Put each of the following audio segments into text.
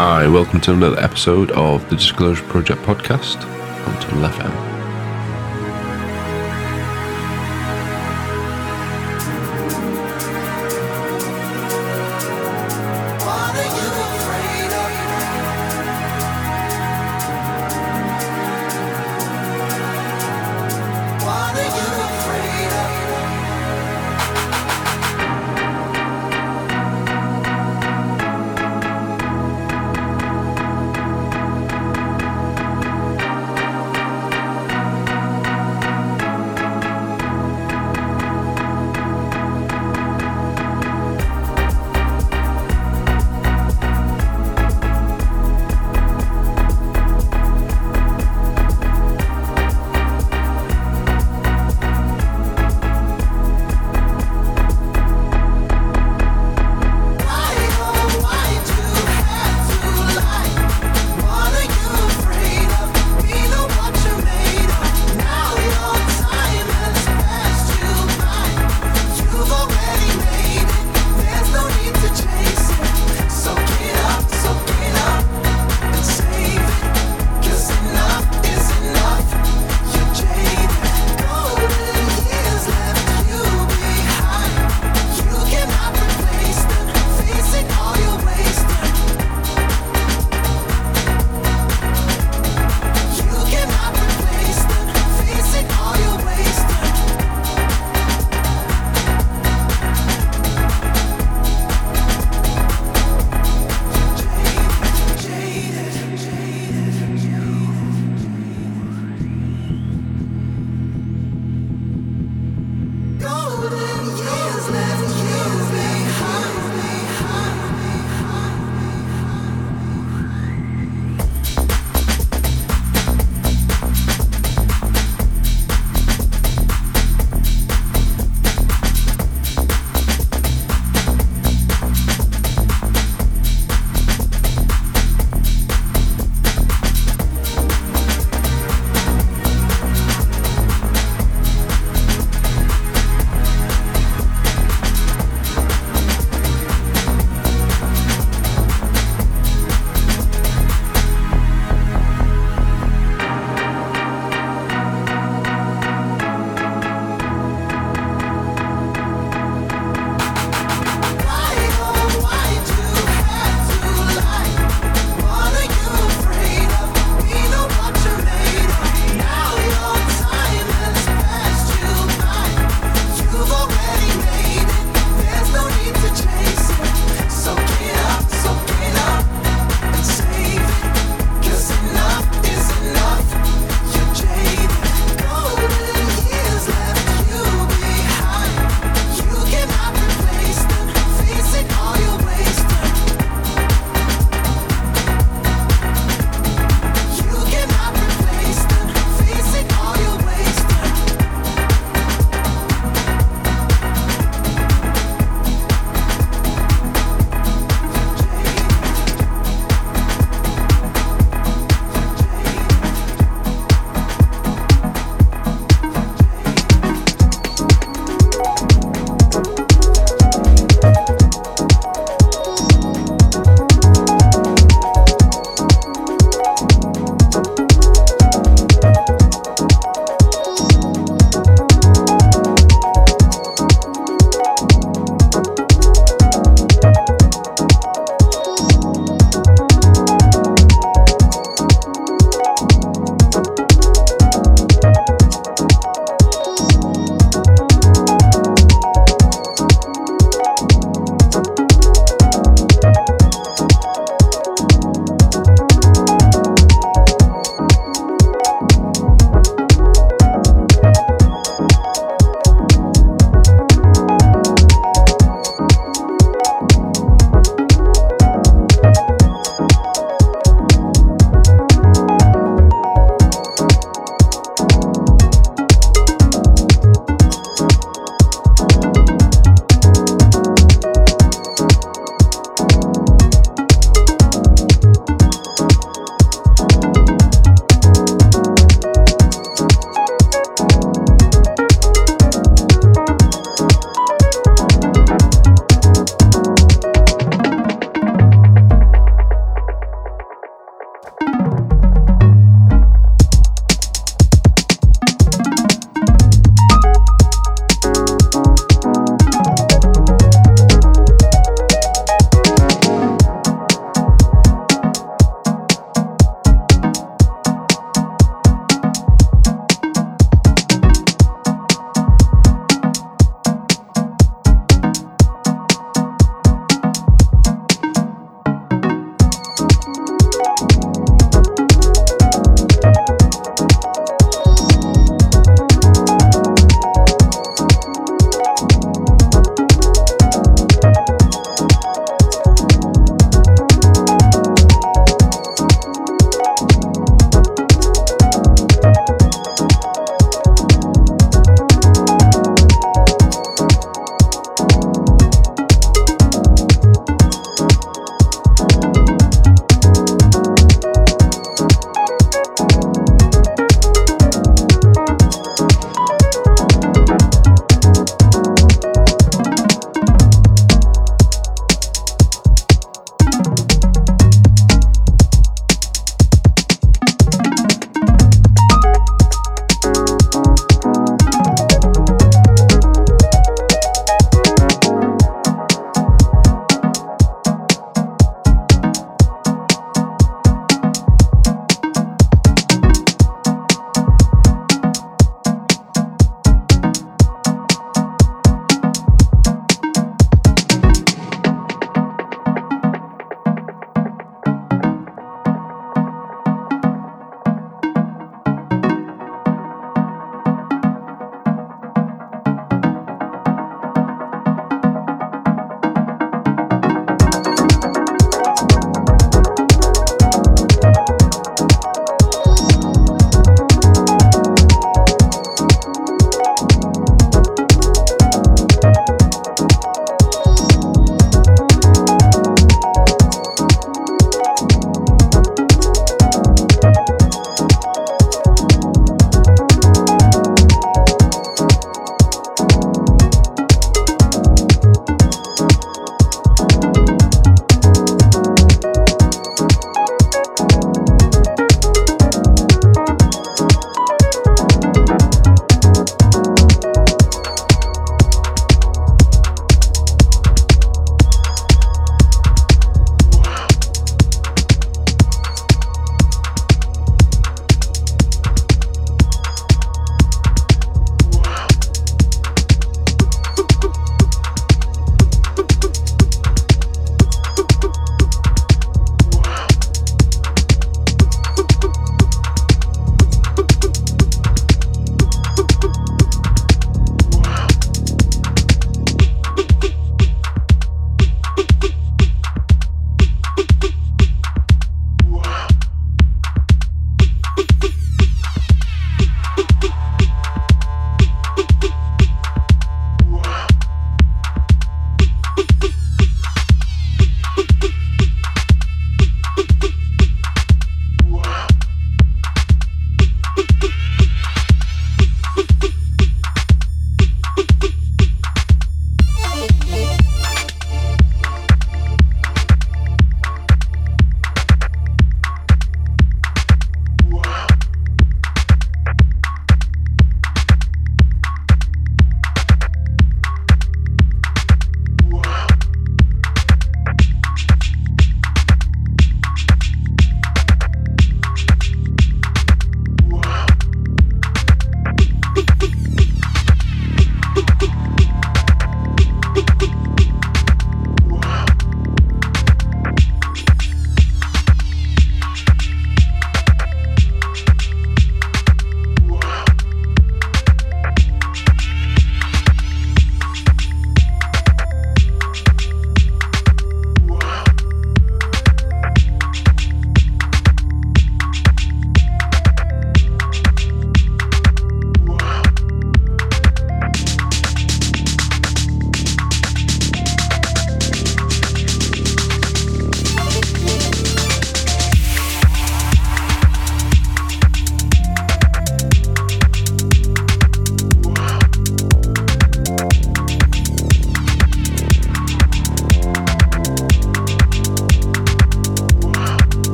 Hi, welcome to another episode of the Disclosure Project podcast on Tunnel FM.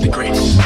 The greatest.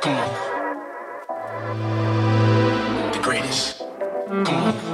Come on. The greatest. Come on.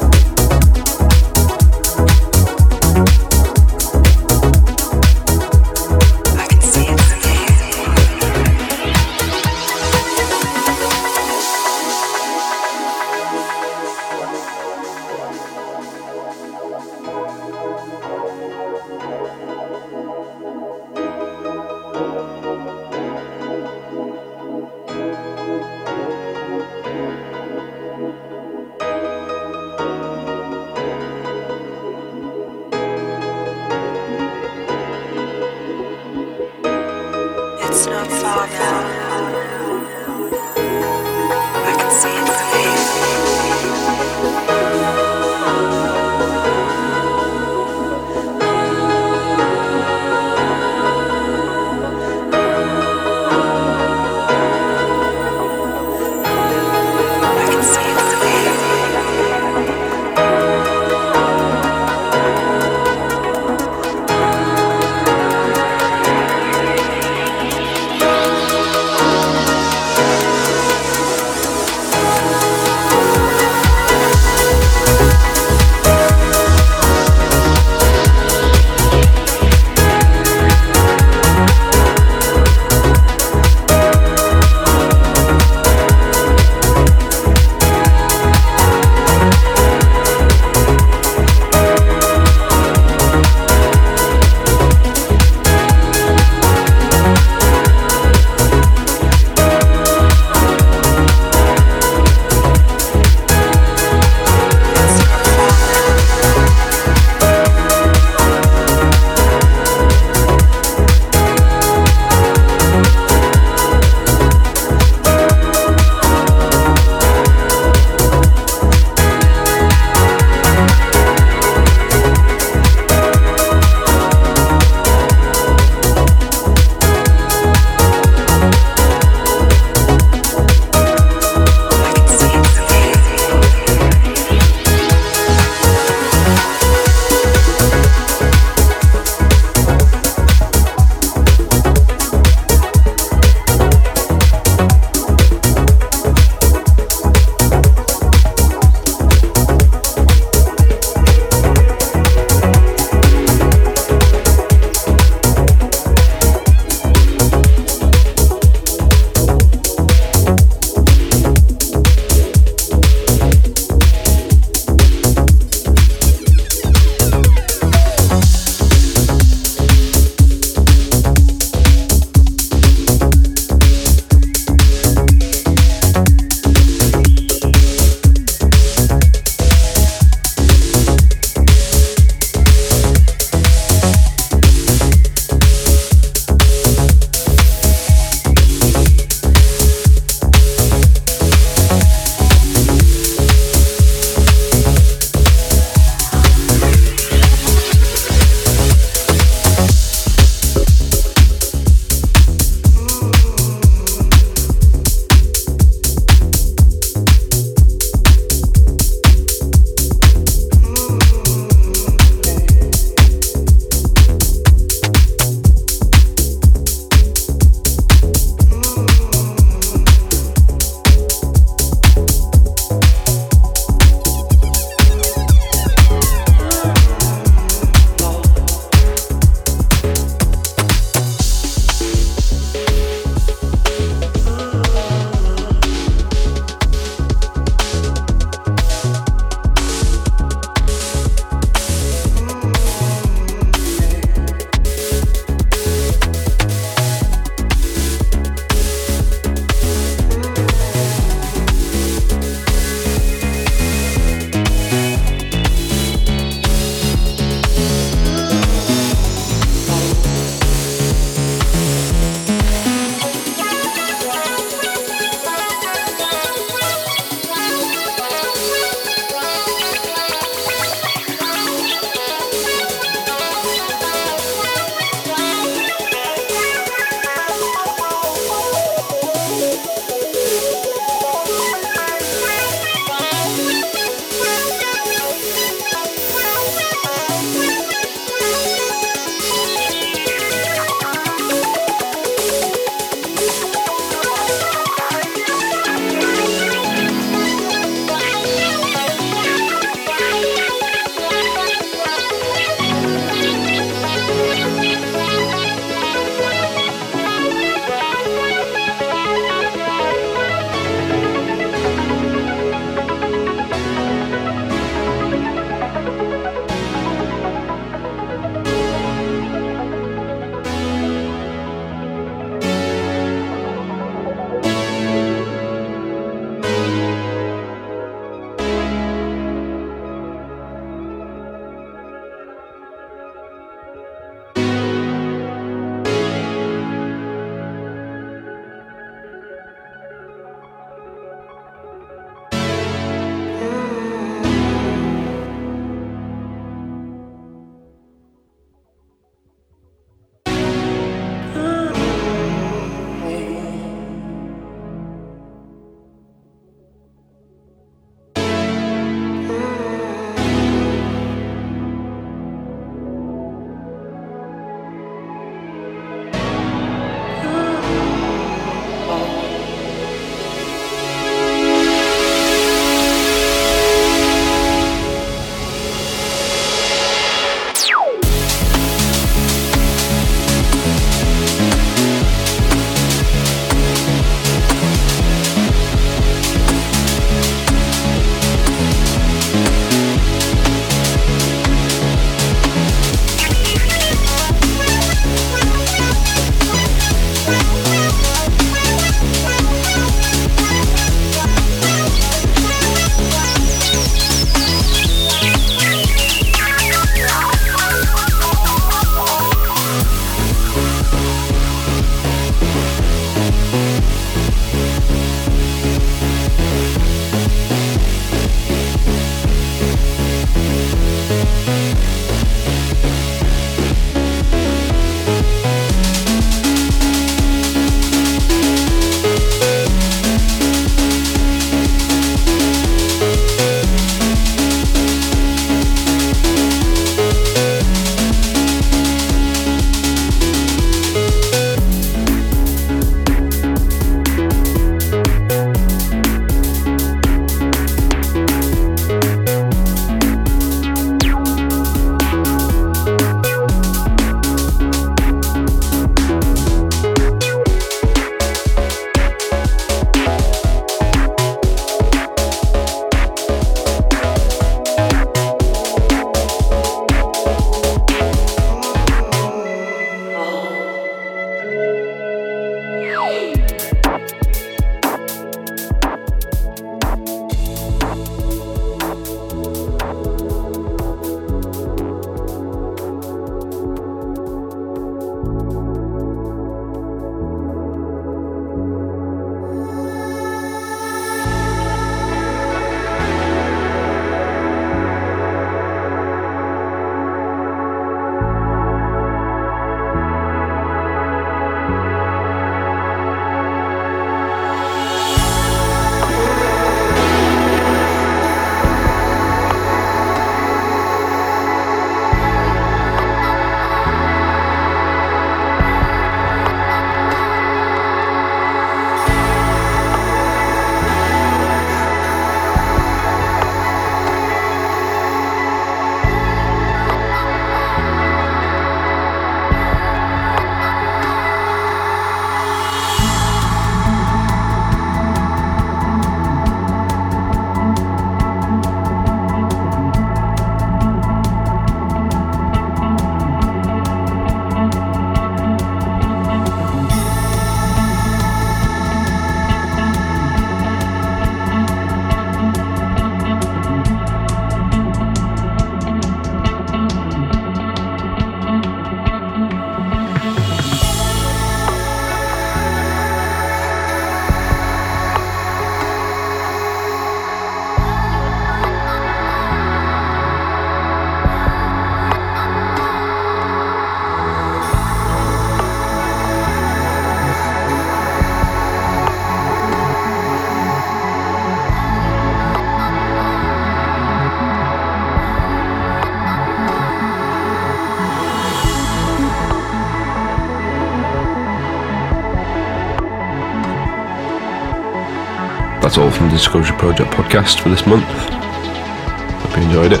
All from the Disclosure Project podcast for this month. Hope you enjoyed it.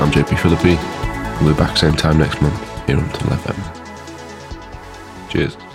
I'm JP Phillippe. We'll be back same time next month here on Tunnel FM. Cheers.